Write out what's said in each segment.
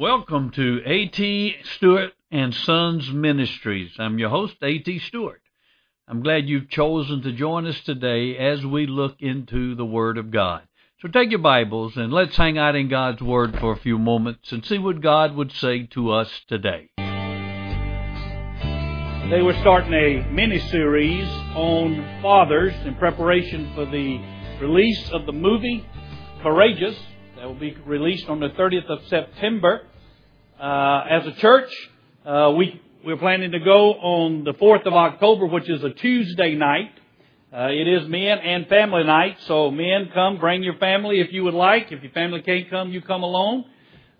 Welcome to A.T. Stewart and Sons Ministries. I'm your host, A.T. Stewart. I'm glad you've chosen to join us today as we look into the Word of God. So take your Bibles and let's hang out in God's Word for a few moments and see what God would say to us today. They were starting a mini series on fathers in preparation for the release of the movie Courageous that will be released on the 30th of September. Uh, as a church, uh, we we're planning to go on the 4th of October, which is a Tuesday night. Uh, it is men and family night, so men come, bring your family if you would like. If your family can't come, you come alone.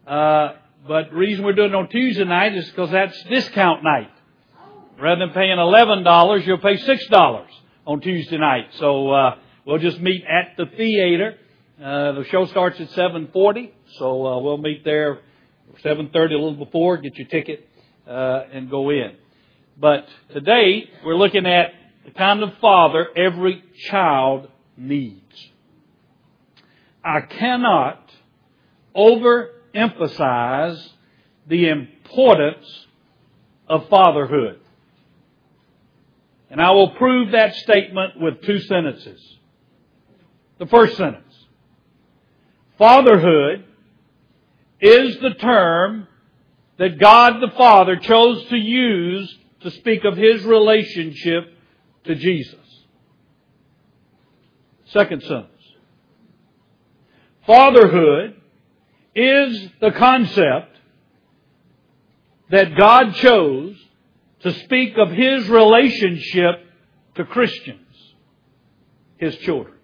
Uh, but the reason we're doing it on Tuesday night is because that's discount night. Rather than paying eleven dollars, you'll pay six dollars on Tuesday night. So uh, we'll just meet at the theater. Uh, the show starts at seven forty, so uh, we'll meet there seven thirty, a little before. Get your ticket uh, and go in. But today we're looking at the kind of father every child needs. I cannot overemphasize the importance of fatherhood. And I will prove that statement with two sentences. The first sentence. Fatherhood is the term that God the Father chose to use to speak of His relationship to Jesus. Second sentence. Fatherhood is the concept that God chose to speak of His relationship to Christians, His children.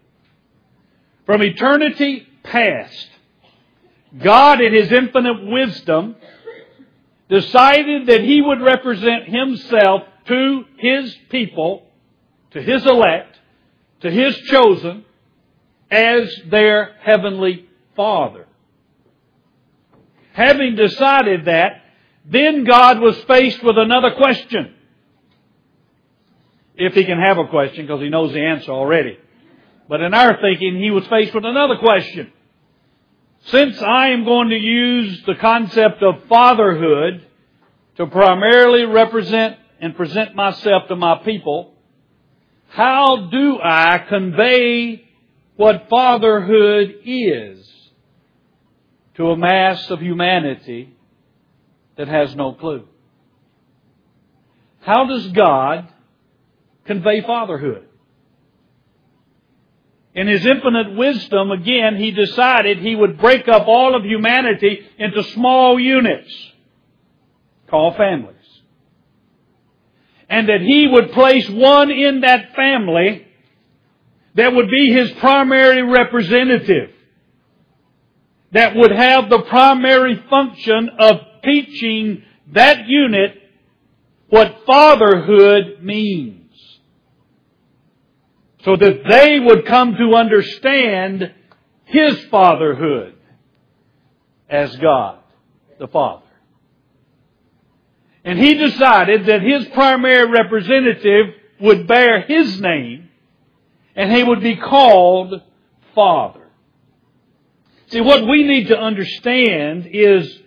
From eternity past, God in His infinite wisdom decided that He would represent Himself to His people, to His elect, to His chosen, as their heavenly Father. Having decided that, then God was faced with another question. If he can have a question, because he knows the answer already. But in our thinking, he was faced with another question. Since I am going to use the concept of fatherhood to primarily represent and present myself to my people, how do I convey what fatherhood is to a mass of humanity that has no clue? How does God convey fatherhood? In His infinite wisdom, again, He decided He would break up all of humanity into small units called families. And that He would place one in that family that would be His primary representative. That would have the primary function of teaching that unit what fatherhood means so that they would come to understand His fatherhood as God, the Father. And He decided that His primary representative would bear His name and He would be called Father. See, what we need to understand is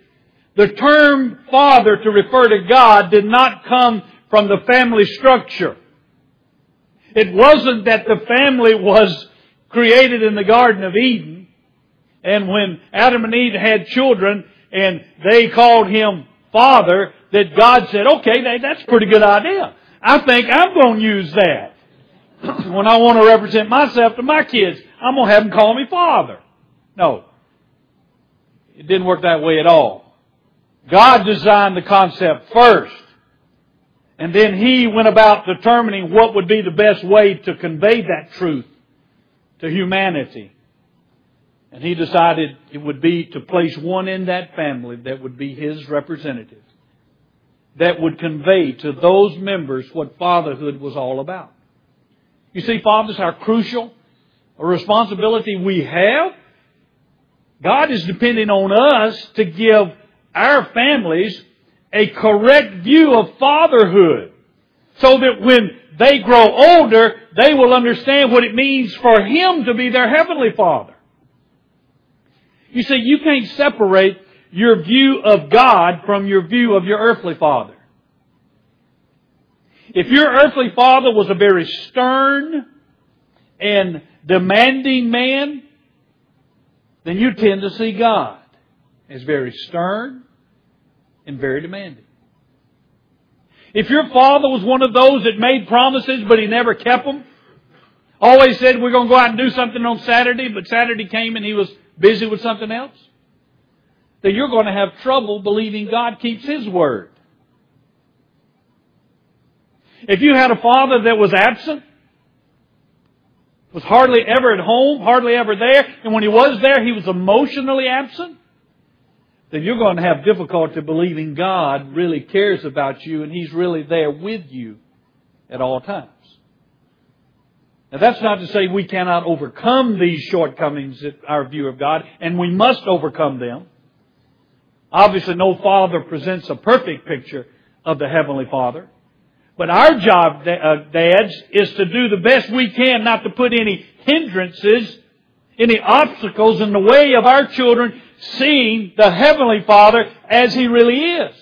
the term Father to refer to God did not come from the family structure. It wasn't that the family was created in the Garden of Eden, and when Adam and Eve had children, and they called him Father, that God said, okay, that's a pretty good idea. I think I'm going to use that. when I want to represent myself to my kids, I'm going to have them call me Father. No. It didn't work that way at all. God designed the concept first. And then he went about determining what would be the best way to convey that truth to humanity. And he decided it would be to place one in that family that would be his representative. That would convey to those members what fatherhood was all about. You see, fathers, how crucial a responsibility we have. God is depending on us to give our families a correct view of fatherhood so that when they grow older, they will understand what it means for Him to be their Heavenly Father. You see, you can't separate your view of God from your view of your earthly father. If your earthly father was a very stern and demanding man, then you tend to see God as very stern and very demanding. If your father was one of those that made promises but he never kept them, always said we're going to go out and do something on Saturday, but Saturday came and he was busy with something else, then you're going to have trouble believing God keeps his word. If you had a father that was absent, was hardly ever at home, hardly ever there, and when he was there, he was emotionally absent, then you're going to have difficulty believing God really cares about you and He's really there with you at all times. Now that's not to say we cannot overcome these shortcomings in our view of God, and we must overcome them. Obviously no father presents a perfect picture of the Heavenly Father. But our job, uh, dads, is to do the best we can not to put any hindrances, any obstacles in the way of our children seeing the Heavenly Father as He really is.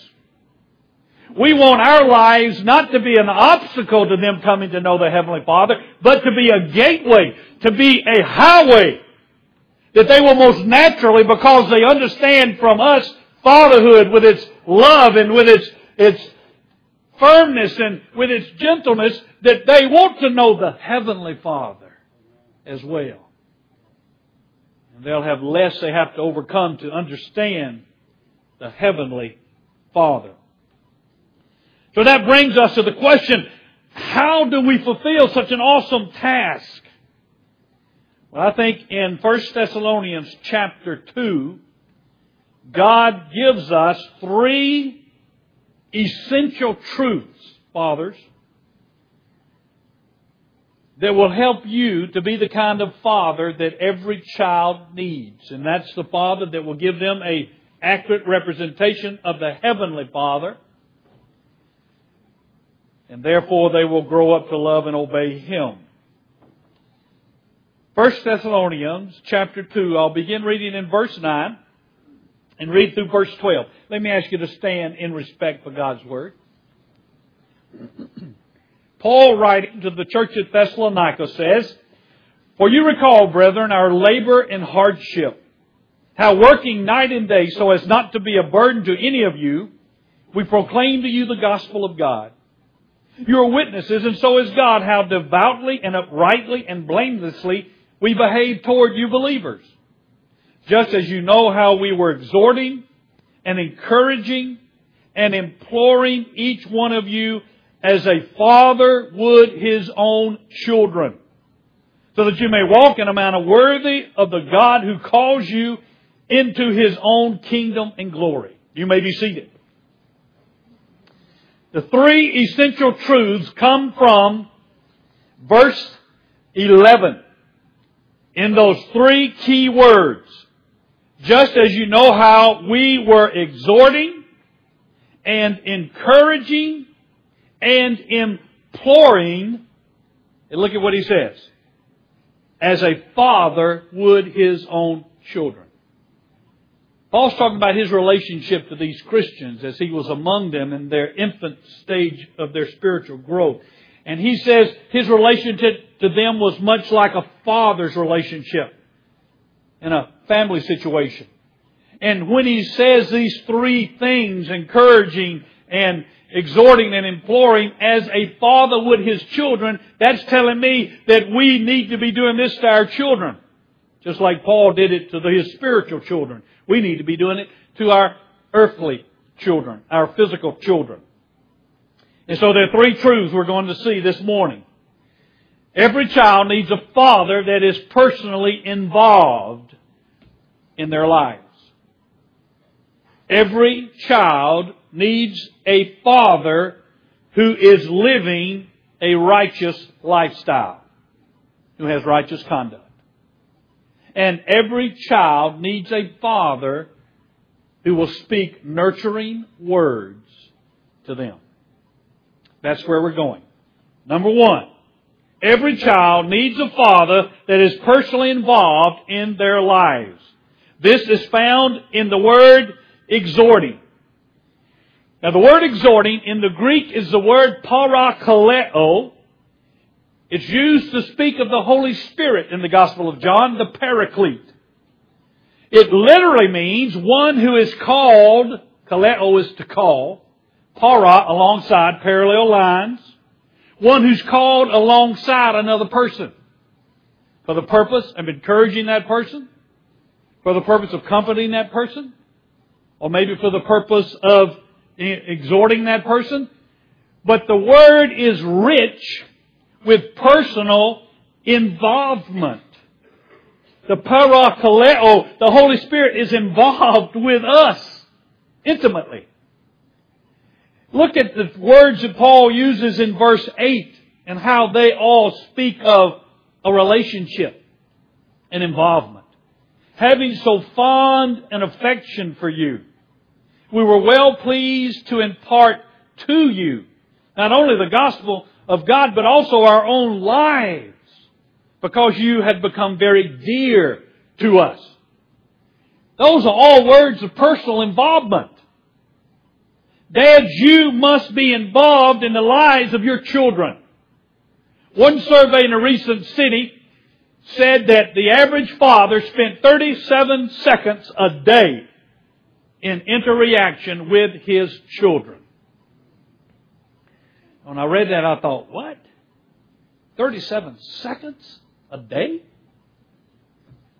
We want our lives not to be an obstacle to them coming to know the Heavenly Father, but to be a gateway, to be a highway that they will most naturally, because they understand from us fatherhood with its love and with its, its firmness and with its gentleness, that they want to know the Heavenly Father as well. And they'll have less they have to overcome to understand the Heavenly Father. So that brings us to the question, how do we fulfill such an awesome task? Well, I think in 1 Thessalonians chapter 2, God gives us three essential truths, fathers, that will help you to be the kind of father that every child needs. And that's the father that will give them a accurate representation of the heavenly father. And therefore they will grow up to love and obey him. 1 Thessalonians chapter 2, I'll begin reading in verse 9 and read through verse 12. Let me ask you to stand in respect for God's Word. Paul writing to the church at Thessalonica says, For you recall, brethren, our labor and hardship, how working night and day so as not to be a burden to any of you, we proclaim to you the gospel of God. You are witnesses, and so is God, how devoutly and uprightly and blamelessly we behave toward you believers. Just as you know how we were exhorting and encouraging and imploring each one of you as a father would his own children, so that you may walk in a manner worthy of the God who calls you into his own kingdom and glory. You may be seated. The three essential truths come from verse 11. In those three key words, just as you know how we were exhorting and encouraging and imploring, and look at what he says, as a father would his own children. Paul's talking about his relationship to these Christians as he was among them in their infant stage of their spiritual growth. And he says his relationship to them was much like a father's relationship in a family situation. And when he says these three things, encouraging and exhorting and imploring as a father would his children, that's telling me that we need to be doing this to our children. Just like Paul did it to his spiritual children. We need to be doing it to our earthly children, our physical children. And so there are three truths we're going to see this morning. Every child needs a father that is personally involved in their lives. Every child needs a father who is living a righteous lifestyle, who has righteous conduct. And every child needs a father who will speak nurturing words to them. That's where we're going. Number one, every child needs a father that is personally involved in their lives. This is found in the word exhorting. Now the word exhorting in the Greek is the word parakaleo. It's used to speak of the Holy Spirit in the Gospel of John, the paraclete. It literally means one who is called, kaleo is to call, para alongside parallel lines, one who's called alongside another person for the purpose of encouraging that person, for the purpose of comforting that person, or maybe for the purpose of exhorting that person. But the word is rich with personal involvement. The parakaleo, the Holy Spirit is involved with us intimately. Look at the words that Paul uses in verse 8 and how they all speak of a relationship and involvement. Having so fond an affection for you, we were well pleased to impart to you not only the gospel of God, but also our own lives, because you had become very dear to us. Those are all words of personal involvement. Dads, you must be involved in the lives of your children. One survey in a recent city said that the average father spent 37 seconds a day in interaction with his children. When I read that, I thought, what? 37 seconds a day?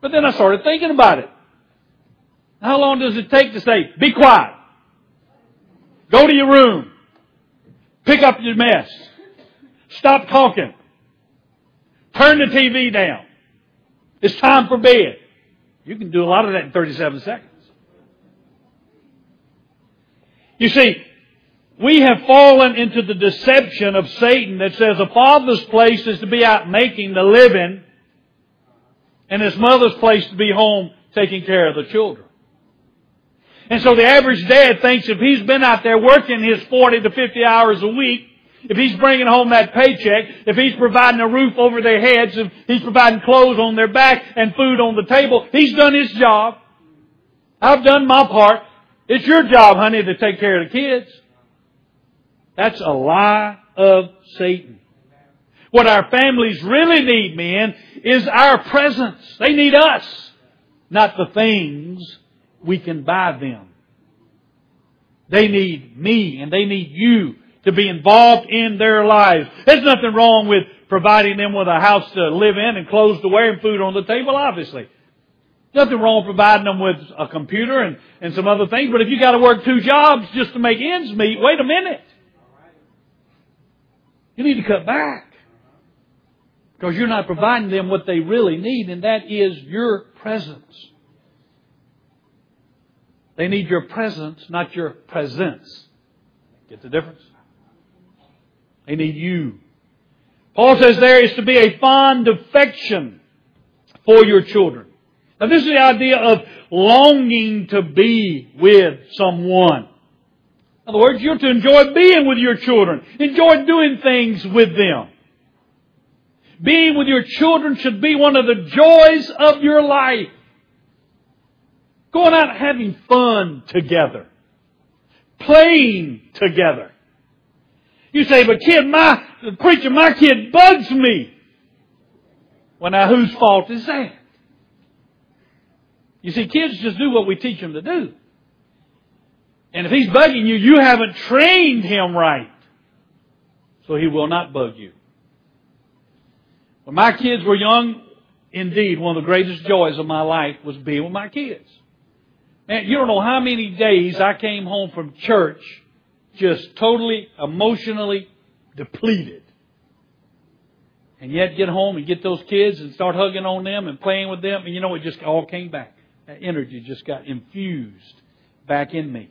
But then I started thinking about it. How long does it take to say, be quiet? Go to your room. Pick up your mess. Stop talking. Turn the TV down. It's time for bed. You can do a lot of that in 37 seconds. You see, we have fallen into the deception of Satan that says a father's place is to be out making the living and his mother's place to be home taking care of the children. And so the average dad thinks if he's been out there working his 40 to 50 hours a week, if he's bringing home that paycheck, if he's providing a roof over their heads, if he's providing clothes on their back and food on the table, he's done his job. I've done my part. It's your job, honey, to take care of the kids. That's a lie of Satan. What our families really need, men, is our presence. They need us, not the things we can buy them. They need me and they need you to be involved in their lives. There's nothing wrong with providing them with a house to live in and clothes to wear and food on the table, obviously. Nothing wrong providing them with a computer and, and some other things, but if you gotta work two jobs just to make ends meet, wait a minute. You need to cut back. Because you're not providing them what they really need, and that is your presence. They need your presence, not your presents. Get the difference? They need you. Paul says there is to be a fond affection for your children. Now this is the idea of longing to be with someone. In other words, you're to enjoy being with your children. Enjoy doing things with them. Being with your children should be one of the joys of your life. Going out and having fun together. Playing together. You say, but kid, my, preacher, my kid bugs me. Well now, whose fault is that? You see, kids just do what we teach them to do. And if he's bugging you, you haven't trained him right. So he will not bug you. When my kids were young, indeed, one of the greatest joys of my life was being with my kids. Man, you don't know how many days I came home from church just totally emotionally depleted. And yet get home and get those kids and start hugging on them and playing with them and you know it just all came back. Energy just got infused back in me.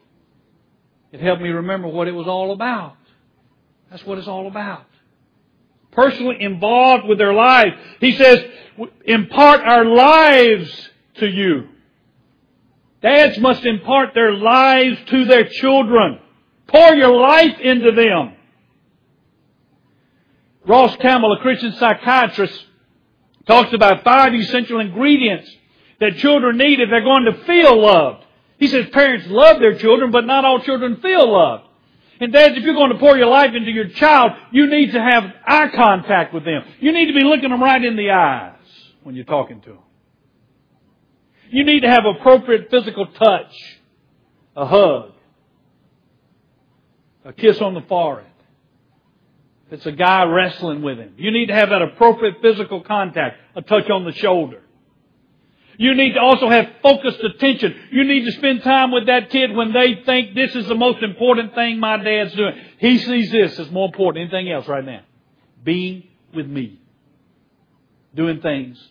It helped me remember what it was all about. That's what it's all about. Personally involved with their lives. He says, impart our lives to you. Dads must impart their lives to their children. Pour your life into them. Ross Campbell, a Christian psychiatrist, talks about five essential ingredients that children need if they're going to feel loved. He says parents love their children, but not all children feel loved. And dads, if you're going to pour your life into your child, you need to have eye contact with them. You need to be looking them right in the eyes when you're talking to them. You need to have appropriate physical touch, a hug, a kiss on the forehead. If it's a guy wrestling with him, you need to have that appropriate physical contact, a touch on the shoulder. You need to also have focused attention. You need to spend time with that kid when they think this is the most important thing my dad's doing. He sees this as more important than anything else right now. Being with me. Doing things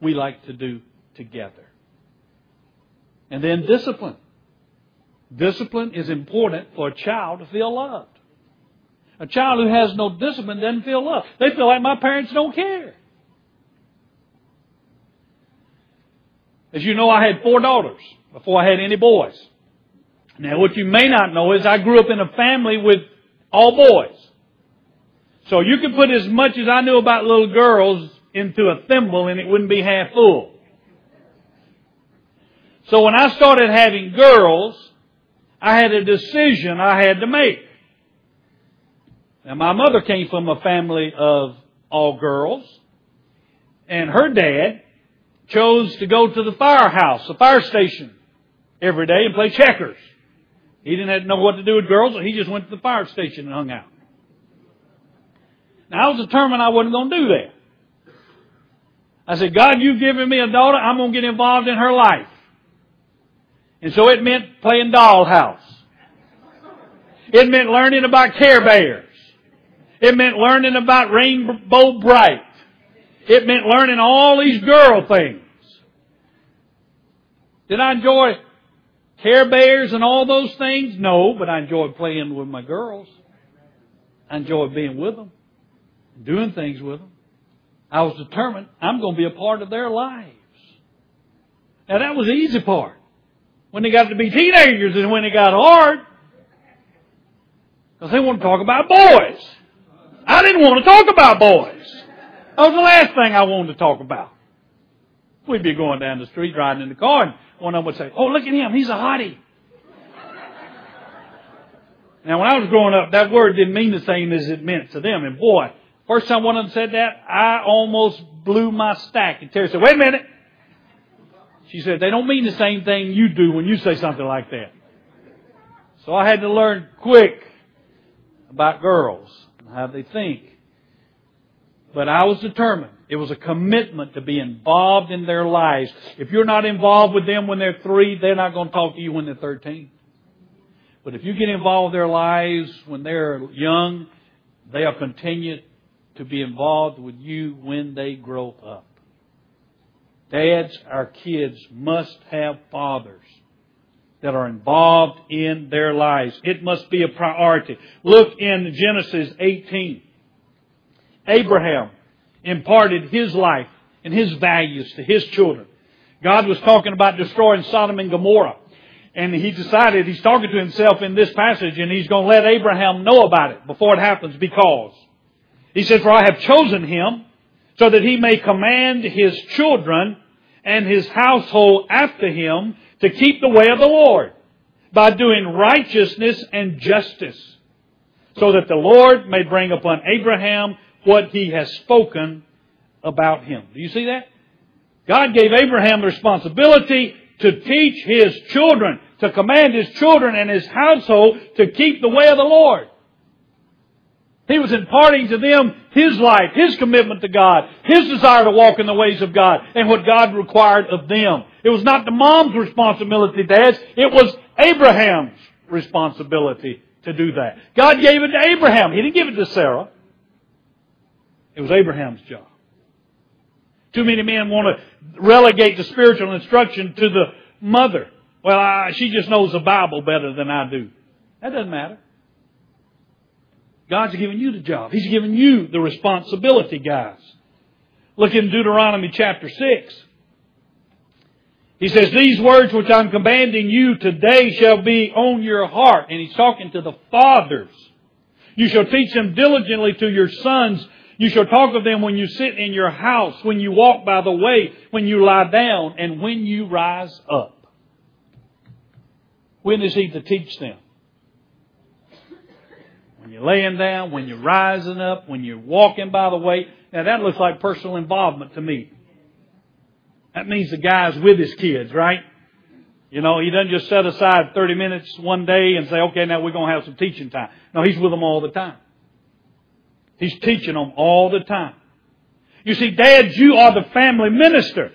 we like to do together. And then discipline. Discipline is important for a child to feel loved. A child who has no discipline doesn't feel loved. They feel like my parents don't care. As you know, I had four daughters before I had any boys. Now, what you may not know is I grew up in a family with all boys. So you could put as much as I knew about little girls into a thimble and it wouldn't be half full. So when I started having girls, I had a decision I had to make. Now my mother came from a family of all girls, and her dad chose to go to the firehouse, the fire station, every day and play checkers. He didn't know what to do with girls, so he just went to the fire station and hung out. Now I was determined I wasn't going to do that. I said, God, you've given me a daughter, I'm going to get involved in her life. And so it meant playing dollhouse. It meant learning about Care Bears. It meant learning about Rainbow Brite. It meant learning all these girl things. Did I enjoy Care Bears and all those things? No, but I enjoyed playing with my girls. I enjoyed being with them, doing things with them. I was determined I'm going to be a part of their lives. Now that was the easy part. When they got to be teenagers is when it got hard. Because they want to talk about boys. I didn't want to talk about boys. That was the last thing I wanted to talk about. We'd be going down the street riding in the car and one of them would say, Oh, look at him. He's a hottie. Now, when I was growing up, that word didn't mean the same as it meant to them. And boy, first time one of them said that, I almost blew my stack. And Terry said, Wait a minute. She said, They don't mean the same thing you do when you say something like that. So I had to learn quick about girls and how they think. But I was determined. It was a commitment to be involved in their lives. If you're not involved with them when they're three, they're not going to talk to you when they're 13. But if you get involved in their lives when they're young, they'll continue to be involved with you when they grow up. Dads, our kids must have fathers that are involved in their lives. It must be a priority. Look in Genesis 18. Abraham imparted his life and his values to his children. God was talking about destroying Sodom and Gomorrah. And he decided, he's talking to himself in this passage, and he's going to let Abraham know about it before it happens because. He says, For I have chosen him so that he may command his children and his household after him to keep the way of the Lord by doing righteousness and justice so that the Lord may bring upon Abraham what he has spoken about him. Do you see that? God gave Abraham the responsibility to teach his children, to command his children and his household to keep the way of the Lord. He was imparting to them his life, his commitment to God, his desire to walk in the ways of God, and what God required of them. It was not the mom's responsibility, dads. It was Abraham's responsibility to do that. God gave it to Abraham. He didn't give it to Sarah. It was Abraham's job. Too many men want to relegate the spiritual instruction to the mother. Well, I, she just knows the Bible better than I do. That doesn't matter. God's given you the job. He's given you the responsibility, guys. Look in Deuteronomy chapter 6. He says, These words which I'm commanding you today shall be on your heart. And he's talking to the fathers. You shall teach them diligently to your sons you shall talk of them when you sit in your house, when you walk by the way, when you lie down, and when you rise up. When is He to teach them? When you're laying down, when you're rising up, when you're walking by the way. Now that looks like personal involvement to me. That means the guy's with his kids, right? You know, he doesn't just set aside 30 minutes one day and say, okay, now we're going to have some teaching time. No, he's with them all the time. He's teaching them all the time. You see, dads, you are the family minister.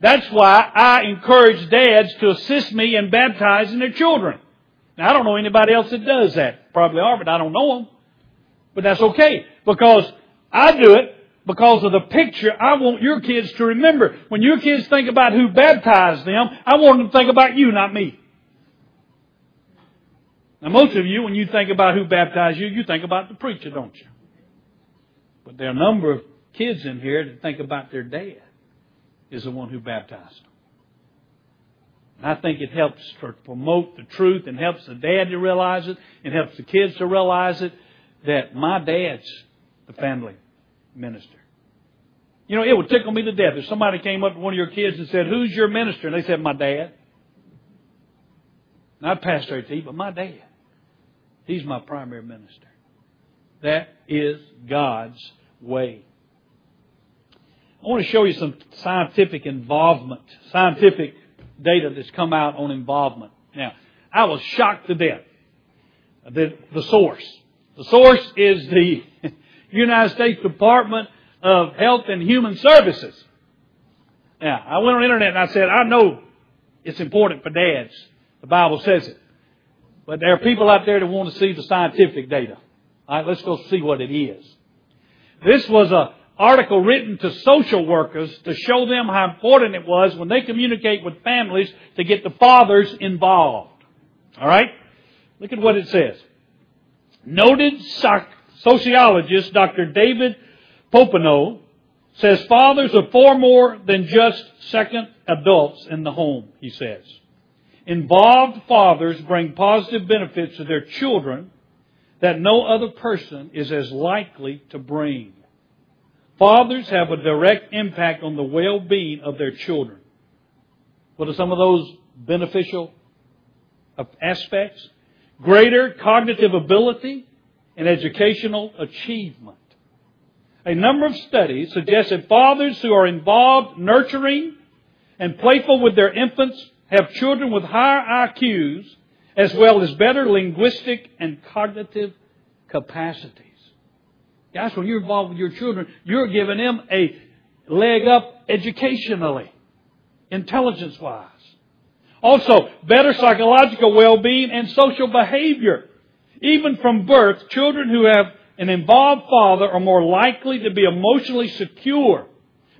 That's why I encourage dads to assist me in baptizing their children. Now, I don't know anybody else that does that. Probably are, but I don't know them. But that's okay because I do it because of the picture I want your kids to remember. When your kids think about who baptized them, I want them to think about you, not me. Now, most of you, when you think about who baptized you, you think about the preacher, don't you? But there are a number of kids in here that think about their dad is the one who baptized them. And I think it helps to promote the truth and helps the dad to realize it and helps the kids to realize it that my dad's the family minister. You know, it would tickle me to death if somebody came up to one of your kids and said, Who's your minister? And they said, My dad. Not Pastor AT, but my dad. He's my primary minister. That is God's way. I want to show you some scientific involvement, scientific data that's come out on involvement. Now, I was shocked to death. The, the source. The source is the United States Department of Health and Human Services. Now, I went on the internet and I said, I know it's important for dads. The Bible says it. But there are people out there that want to see the scientific data. All right, let's go see what it is. This was an article written to social workers to show them how important it was when they communicate with families to get the fathers involved. All right? Look at what it says. Noted sociologist Dr. David Popenoe says fathers are far more than just second adults in the home, he says. Involved fathers bring positive benefits to their children that no other person is as likely to bring. Fathers have a direct impact on the well-being of their children. What are some of those beneficial aspects? Greater cognitive ability, and educational achievement. A number of studies suggest that fathers who are involved, nurturing, and playful with their infants have children with higher IQs as well as better linguistic and cognitive capacities. Guys, when you're involved with your children, you're giving them a leg up educationally, intelligence wise. Also, better psychological well-being and social behavior. Even from birth, children who have an involved father are more likely to be emotionally secure,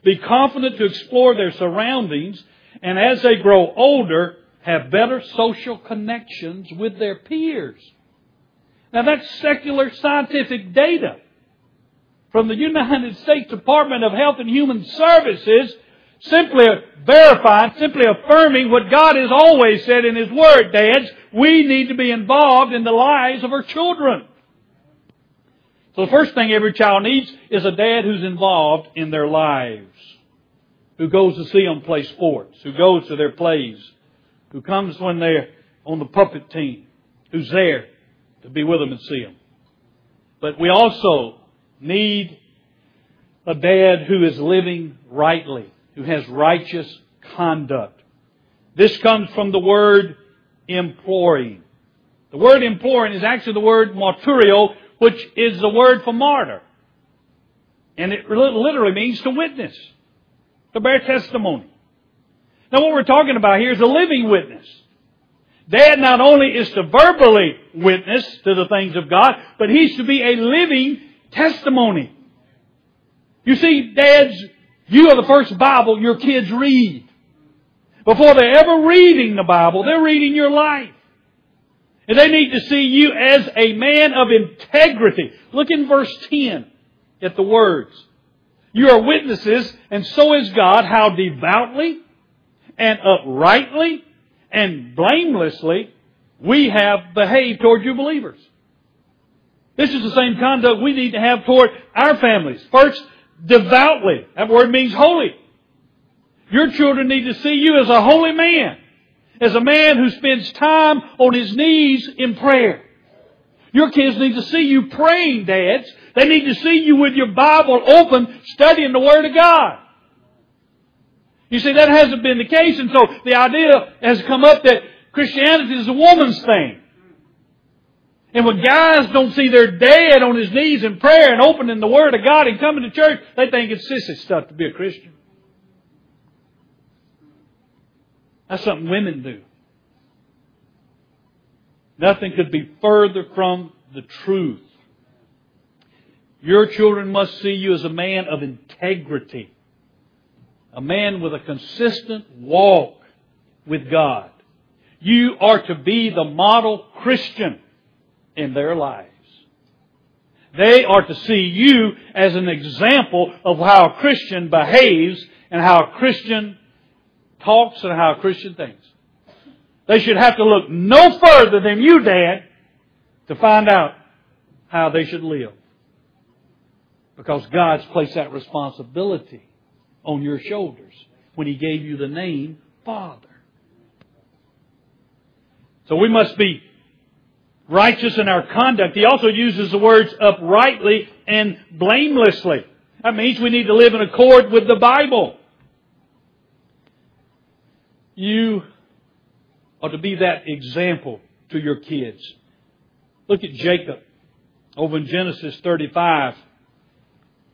be confident to explore their surroundings, and as they grow older, have better social connections with their peers. Now that's secular scientific data from the United States Department of Health and Human Services simply verifying, simply affirming what God has always said in His Word, dads. We need to be involved in the lives of our children. So the first thing every child needs is a dad who's involved in their lives. Who goes to see them play sports, who goes to their plays, who comes when they're on the puppet team, who's there to be with them and see them. But we also need a dad who is living rightly who has righteous conduct. This comes from the word imploring. The word imploring is actually the word marturio, which is the word for martyr. And it literally means to witness, to bear testimony. Now what we're talking about here is a living witness. Dad not only is to verbally witness to the things of God, but he's to be a living testimony. You see, dads you are the first Bible your kids read. Before they're ever reading the Bible, they're reading your life. And they need to see you as a man of integrity. Look in verse 10 at the words. You are witnesses, and so is God, how devoutly and uprightly and blamelessly we have behaved toward you believers. This is the same conduct we need to have toward our families. First, devoutly. That word means holy. Your children need to see you as a holy man. as a man who spends time on his knees in prayer. Your kids need to see you praying, dads. They need to see you with your Bible open, studying the Word of God. You see, that hasn't been the case, and so the idea has come up that Christianity is a woman's thing. And when guys don't see their dad on his knees in prayer and opening the Word of God and coming to church, they think it's sissy stuff to be a Christian. That's something women do. Nothing could be further from the truth. Your children must see you as a man of integrity, a man with a consistent walk with God. You are to be the model Christian in their lives. They are to see you as an example of how a Christian behaves and how a Christian talks and how a Christian thinks. They should have to look no further than you, Dad, to find out how they should live. Because God's placed that responsibility on your shoulders when He gave you the name Father. So we must be righteous in our conduct. He also uses the words uprightly and blamelessly. That means we need to live in accord with the Bible. You are to be that example to your kids. Look at Jacob over in Genesis 35.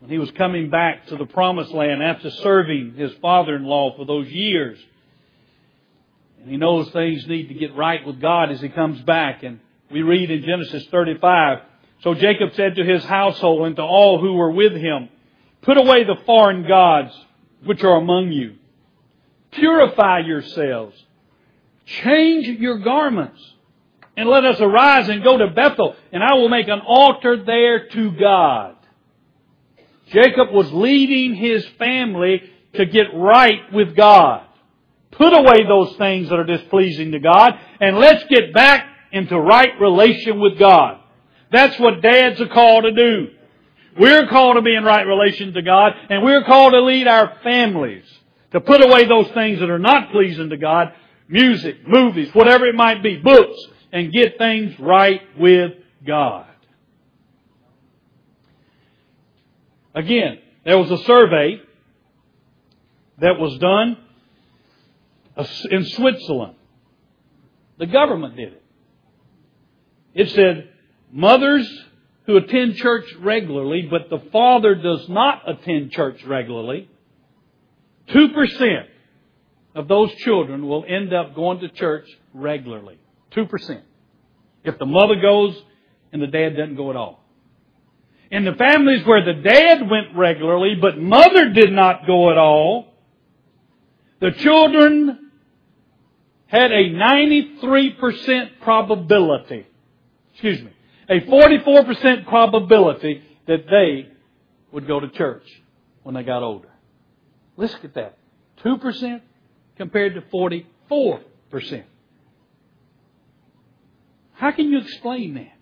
When he was coming back to the promised land after serving his father-in-law for those years. And he knows things need to get right with God as he comes back. And we read in Genesis 35, So Jacob said to his household and to all who were with him, Put away the foreign gods which are among you. Purify yourselves Change your garments and let us arise and go to Bethel and I will make an altar there to God. Jacob was leading his family to get right with God. Put away those things that are displeasing to God and let's get back into right relation with God. That's what dads are called to do. We're called to be in right relation to God and we're called to lead our families to put away those things that are not pleasing to God music, movies, whatever it might be, books, and get things right with God. Again, there was a survey that was done in Switzerland. The government did it. It said, mothers who attend church regularly, but the father does not attend church regularly, 2% of those children will end up going to church regularly. 2%. If the mother goes and the dad doesn't go at all. In the families where the dad went regularly but mother did not go at all, the children had a 93% probability, excuse me, a 44% probability that they would go to church when they got older. Let's at that. 2%, compared to 44%. How can you explain that?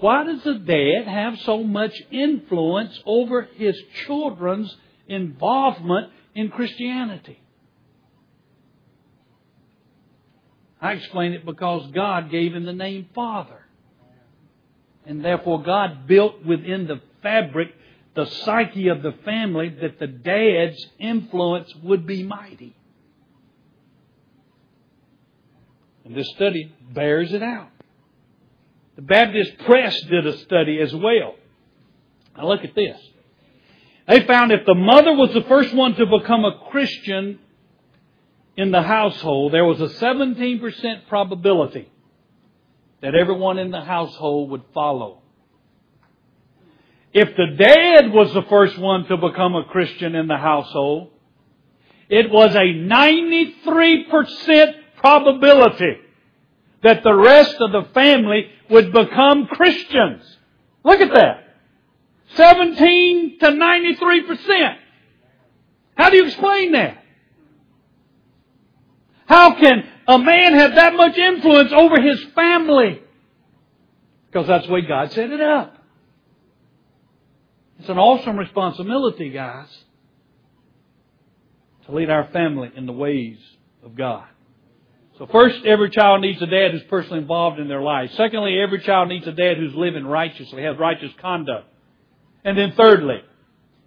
Why does the dad have so much influence over his children's involvement in Christianity? I explain it because God gave him the name Father. And therefore God built within the fabric the psyche of the family that the dad's influence would be mighty. And this study bears it out. The Baptist Press did a study as well. Now look at this. They found if the mother was the first one to become a Christian in the household, there was a 17% probability that everyone in the household would follow. If the dad was the first one to become a Christian in the household, it was a 93% probability that the rest of the family would become Christians. Look at that. 17 to 93%. How do you explain that? How can a man have that much influence over his family? Because that's the way God set it up. It's an awesome responsibility, guys, to lead our family in the ways of God. So first, every child needs a dad who's personally involved in their life. Secondly, every child needs a dad who's living righteously, has righteous conduct. And then thirdly,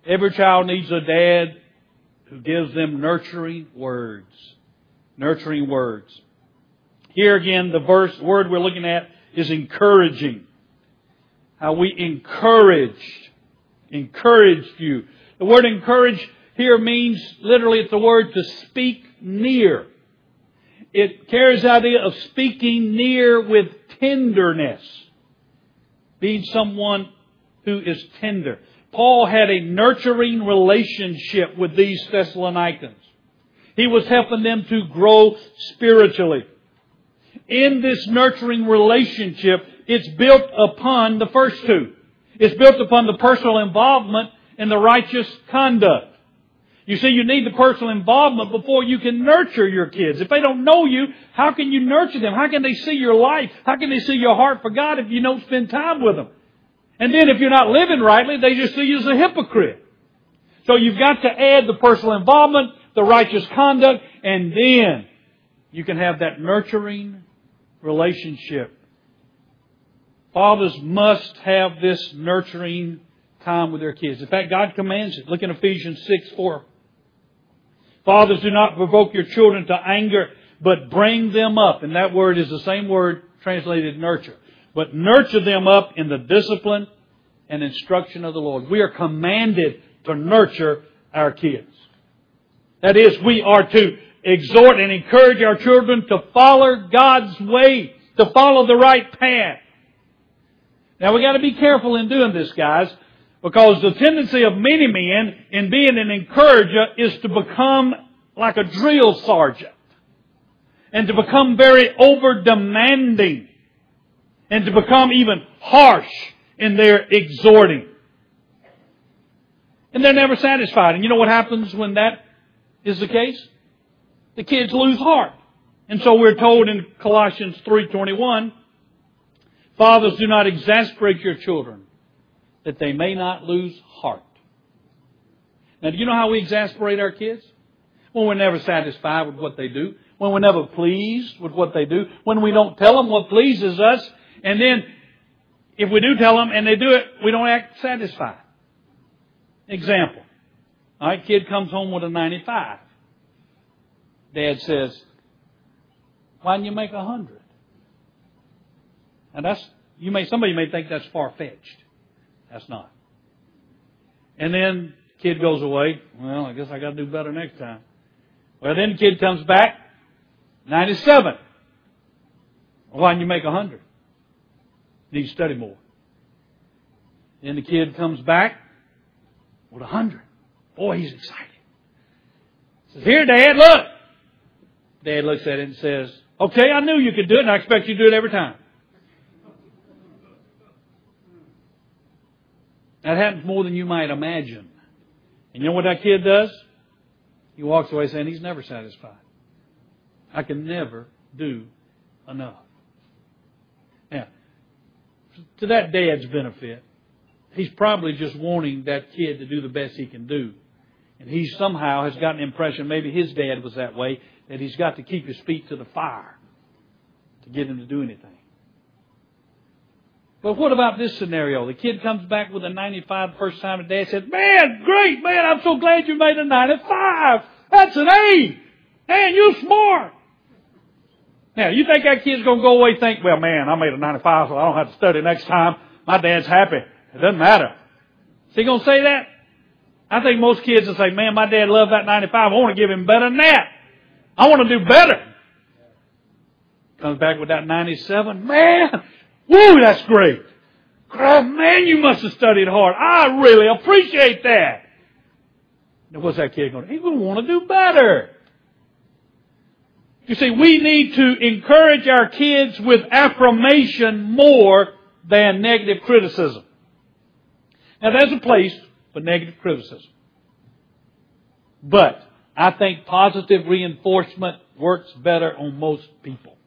every child needs a dad who gives them nurturing words. Nurturing words. Here again, the verse, word we're looking at is encouraging. How we encouraged, encouraged you. The word encourage here means, literally, it's the word to speak near. It carries the idea of speaking near with tenderness. Being someone who is tender. Paul had a nurturing relationship with these Thessalonians. He was helping them to grow spiritually. In this nurturing relationship, it's built upon the first two. It's built upon the personal involvement and the righteous conduct. You see, you need the personal involvement before you can nurture your kids. If they don't know you, how can you nurture them? How can they see your life? How can they see your heart for God if you don't spend time with them? And then if you're not living rightly, they just see you as a hypocrite. So you've got to add the personal involvement, the righteous conduct, and then you can have that nurturing relationship. Fathers must have this nurturing time with their kids. In fact, God commands it. Look in Ephesians 6, 4. Fathers, do not provoke your children to anger, but bring them up. And that word is the same word translated nurture but nurture them up in the discipline and instruction of the Lord. We are commanded to nurture our kids. That is, we are to exhort and encourage our children to follow God's way, to follow the right path. Now we gotta be careful in doing this, guys, because the tendency of many men in being an encourager is to become like a drill sergeant and to become very over demanding and to become even harsh in their exhorting. And they're never satisfied. And you know what happens when that is the case? The kids lose heart. And so we're told in Colossians 3.21, Fathers, do not exasperate your children, that they may not lose heart. Now, do you know how we exasperate our kids? When we're never satisfied with what they do, when we're never pleased with what they do, when we don't tell them what pleases us, and then, if we do tell them and they do it, we don't act satisfied. Example. All right, kid comes home with a 95. Dad says, why didn't you make a 100? Now that's, you may, somebody may think that's far-fetched. That's not. And then kid goes away. Well, I guess I gotta do better next time. Well, then kid comes back, 97. Why didn't you make a 100? need to study more. Then the kid comes back with a hundred. Boy, he's excited. Says, here, Dad, look. Dad looks at it and says, okay, I knew you could do it and I expect you to do it every time. That happens more than you might imagine. And you know what that kid does? He walks away saying he's never satisfied. I can never do enough Now, to that dad's benefit, he's probably just wanting that kid to do the best he can do. And he somehow has got an impression, maybe his dad was that way, that he's got to keep his feet to the fire to get him to do anything. But what about this scenario? The kid comes back with a 95 first time and dad says, Man, great, man, I'm so glad you made a 95. That's an A. Man, you're smart. Now, you think that kid's going to go away and think, well, man, I made a 95, so I don't have to study next time. My dad's happy. It doesn't matter. Is he going to say that? I think most kids will say, man, my dad loved that 95. I want to give him better than that. I want to do better. Comes back with that 97. Man, woo, that's great. man, you must have studied hard. I really appreciate that. Now, what's that kid going to? He's going to want to do better. You see, we need to encourage our kids with affirmation more than negative criticism. Now there's a place for negative criticism. But I think positive reinforcement works better on most people.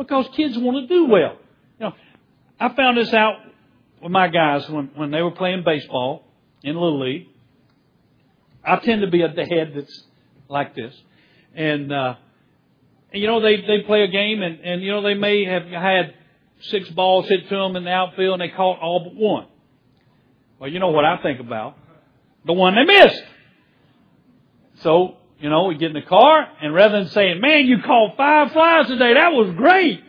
Because kids want to do well. You know, I found this out with my guys when, when they were playing baseball in Little League. I tend to be a head that's like this. And uh, you know they they play a game and and you know they may have had six balls hit to them in the outfield and they caught all but one. Well, you know what I think about the one they missed. So you know we get in the car and rather than saying, "Man, you caught five flies today, that was great,"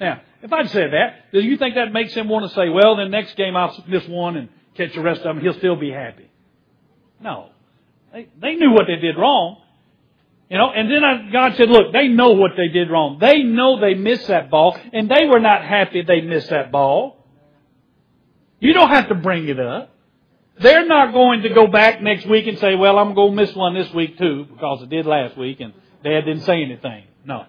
now if I'd said that, do you think that makes him want to say, "Well, then next game I'll miss one and catch the rest of them, he'll still be happy"? No, they they knew what they did wrong. You know, and then I, God said, look, they know what they did wrong. They know they missed that ball, and they were not happy they missed that ball. You don't have to bring it up. They're not going to go back next week and say, well, I'm going to miss one this week too, because I did last week, and Dad didn't say anything. No.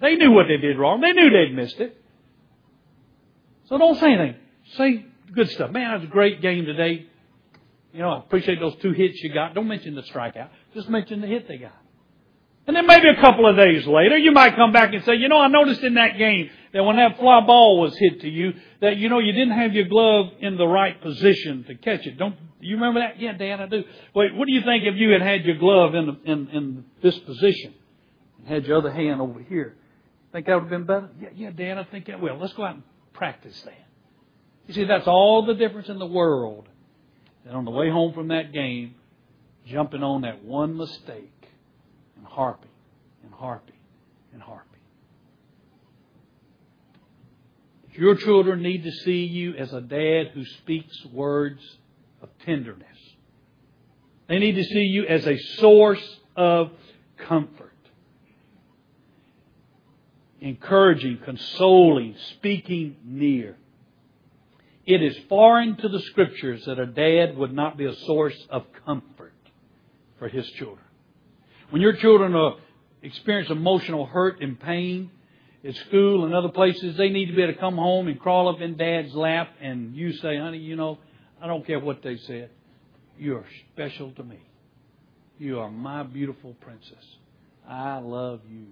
They knew what they did wrong. They knew they'd missed it. So don't say anything. Say good stuff. Man, it was a great game today. You know, I appreciate those two hits you got. Don't mention the strikeout. Just mention the hit they got. And then maybe a couple of days later, you might come back and say, you know, I noticed in that game that when that fly ball was hit to you, that, you know, you didn't have your glove in the right position to catch it. Don't, you remember that? Yeah, Dad, I do. Wait, what do you think if you had had your glove in, in, in this position and had your other hand over here? Think that would have been better? Yeah, yeah, Dad, I think that will. Let's go out and practice that. You see, that's all the difference in the world. That on the way home from that game, jumping on that one mistake and harping and harping and harping. Your children need to see you as a dad who speaks words of tenderness. They need to see you as a source of comfort. Encouraging, consoling, speaking near. It is foreign to the scriptures that a dad would not be a source of comfort for his children. When your children are, experience emotional hurt and pain at school and other places, they need to be able to come home and crawl up in dad's lap and you say, honey, you know, I don't care what they said. You are special to me. You are my beautiful princess. I love you.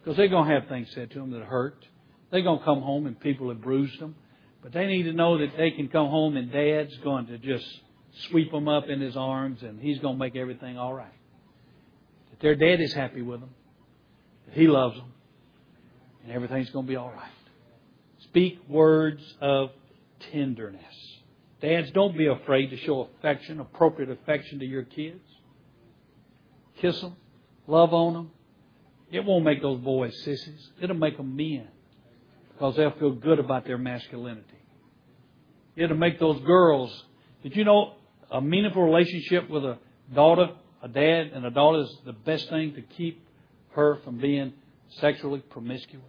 Because they're going to have things said to them that hurt. They're going to come home and people have bruised them. But they need to know that they can come home and dad's going to just sweep them up in his arms, and he's going to make everything all right. That their dad is happy with them, that he loves them, and everything's going to be all right. Speak words of tenderness. Dads, don't be afraid to show affection, appropriate affection to your kids. Kiss them, love on them. It won't make those boys sissies. It'll make them men because they'll feel good about their masculinity. It'll make those girls. Did you know a meaningful relationship with a daughter, a dad, and a daughter is the best thing to keep her from being sexually promiscuous.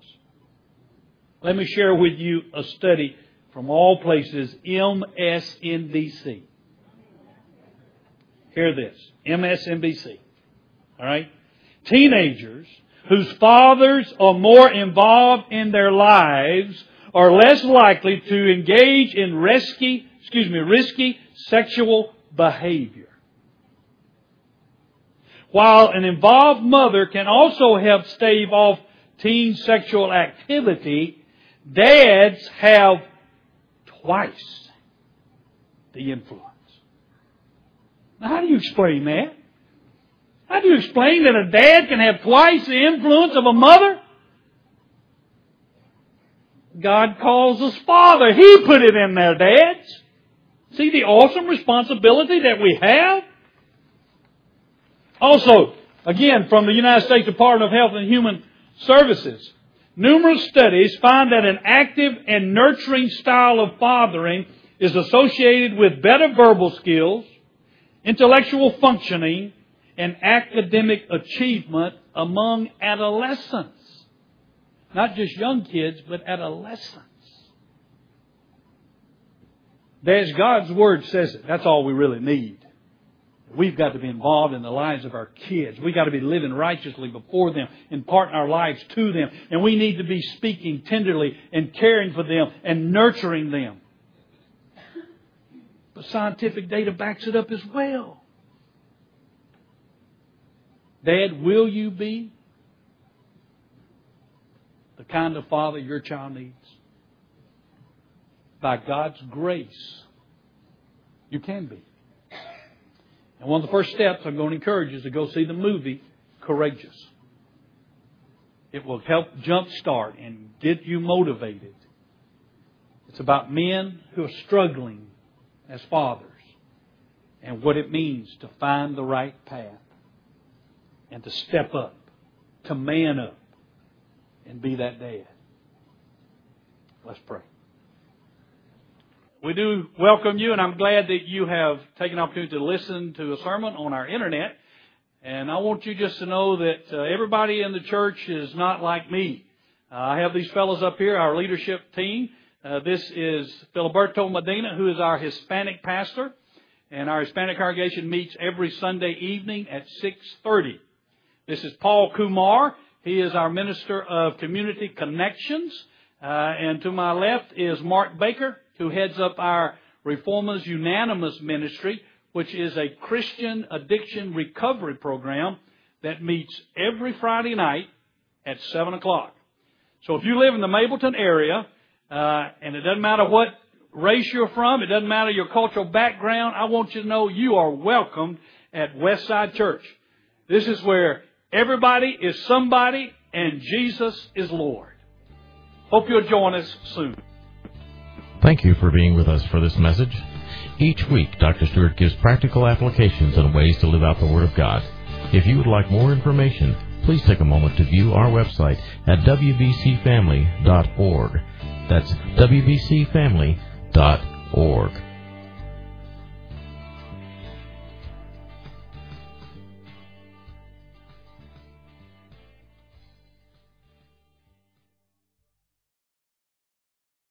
Let me share with you a study from all places, MSNBC. Hear this MSNBC. All right? Teenagers whose fathers are more involved in their lives are less likely to engage in risky, excuse me, risky sexual behavior. While an involved mother can also help stave off teen sexual activity, dads have twice the influence. Now, how do you explain that? How do you explain that a dad can have twice the influence of a mother? God calls us father. He put it in there, dads. See the awesome responsibility that we have? Also, again, from the United States Department of Health and Human Services, numerous studies find that an active and nurturing style of fathering is associated with better verbal skills, intellectual functioning, and academic achievement among adolescents. Not just young kids, but adolescents. There's God's Word says it. That's all we really need. We've got to be involved in the lives of our kids. We've got to be living righteously before them, imparting our lives to them. And we need to be speaking tenderly and caring for them and nurturing them. But scientific data backs it up as well. Dad, will you be the kind of father your child needs? By God's grace, you can be. And one of the first steps I'm going to encourage you is to go see the movie courageous. It will help jumpstart and get you motivated. It's about men who are struggling as fathers and what it means to find the right path and to step up, to man up, and be that dad. Let's pray. We do welcome you, and I'm glad that you have taken the opportunity to listen to a sermon on our internet. And I want you just to know that uh, everybody in the church is not like me. Uh, I have these fellows up here, our leadership team. Uh, this is Filiberto Medina, who is our Hispanic pastor, and our Hispanic congregation meets every Sunday evening at 6:30. This is Paul Kumar. He is our minister of community connections, uh, and to my left is Mark Baker, who heads up our Reformers Unanimous Ministry, which is a Christian addiction recovery program that meets every Friday night at 7 o'clock. So if you live in the Mableton area, uh, and it doesn't matter what race you're from, it doesn't matter your cultural background, I want you to know you are welcomed at Westside Church. This is where everybody is somebody and Jesus is Lord. Hope you'll join us soon. Thank you for being with us for this message. Each week, Dr. Stewart gives practical applications and ways to live out the Word of God. If you would like more information, please take a moment to view our website at wbcfamily.org. That's wbcfamily.org.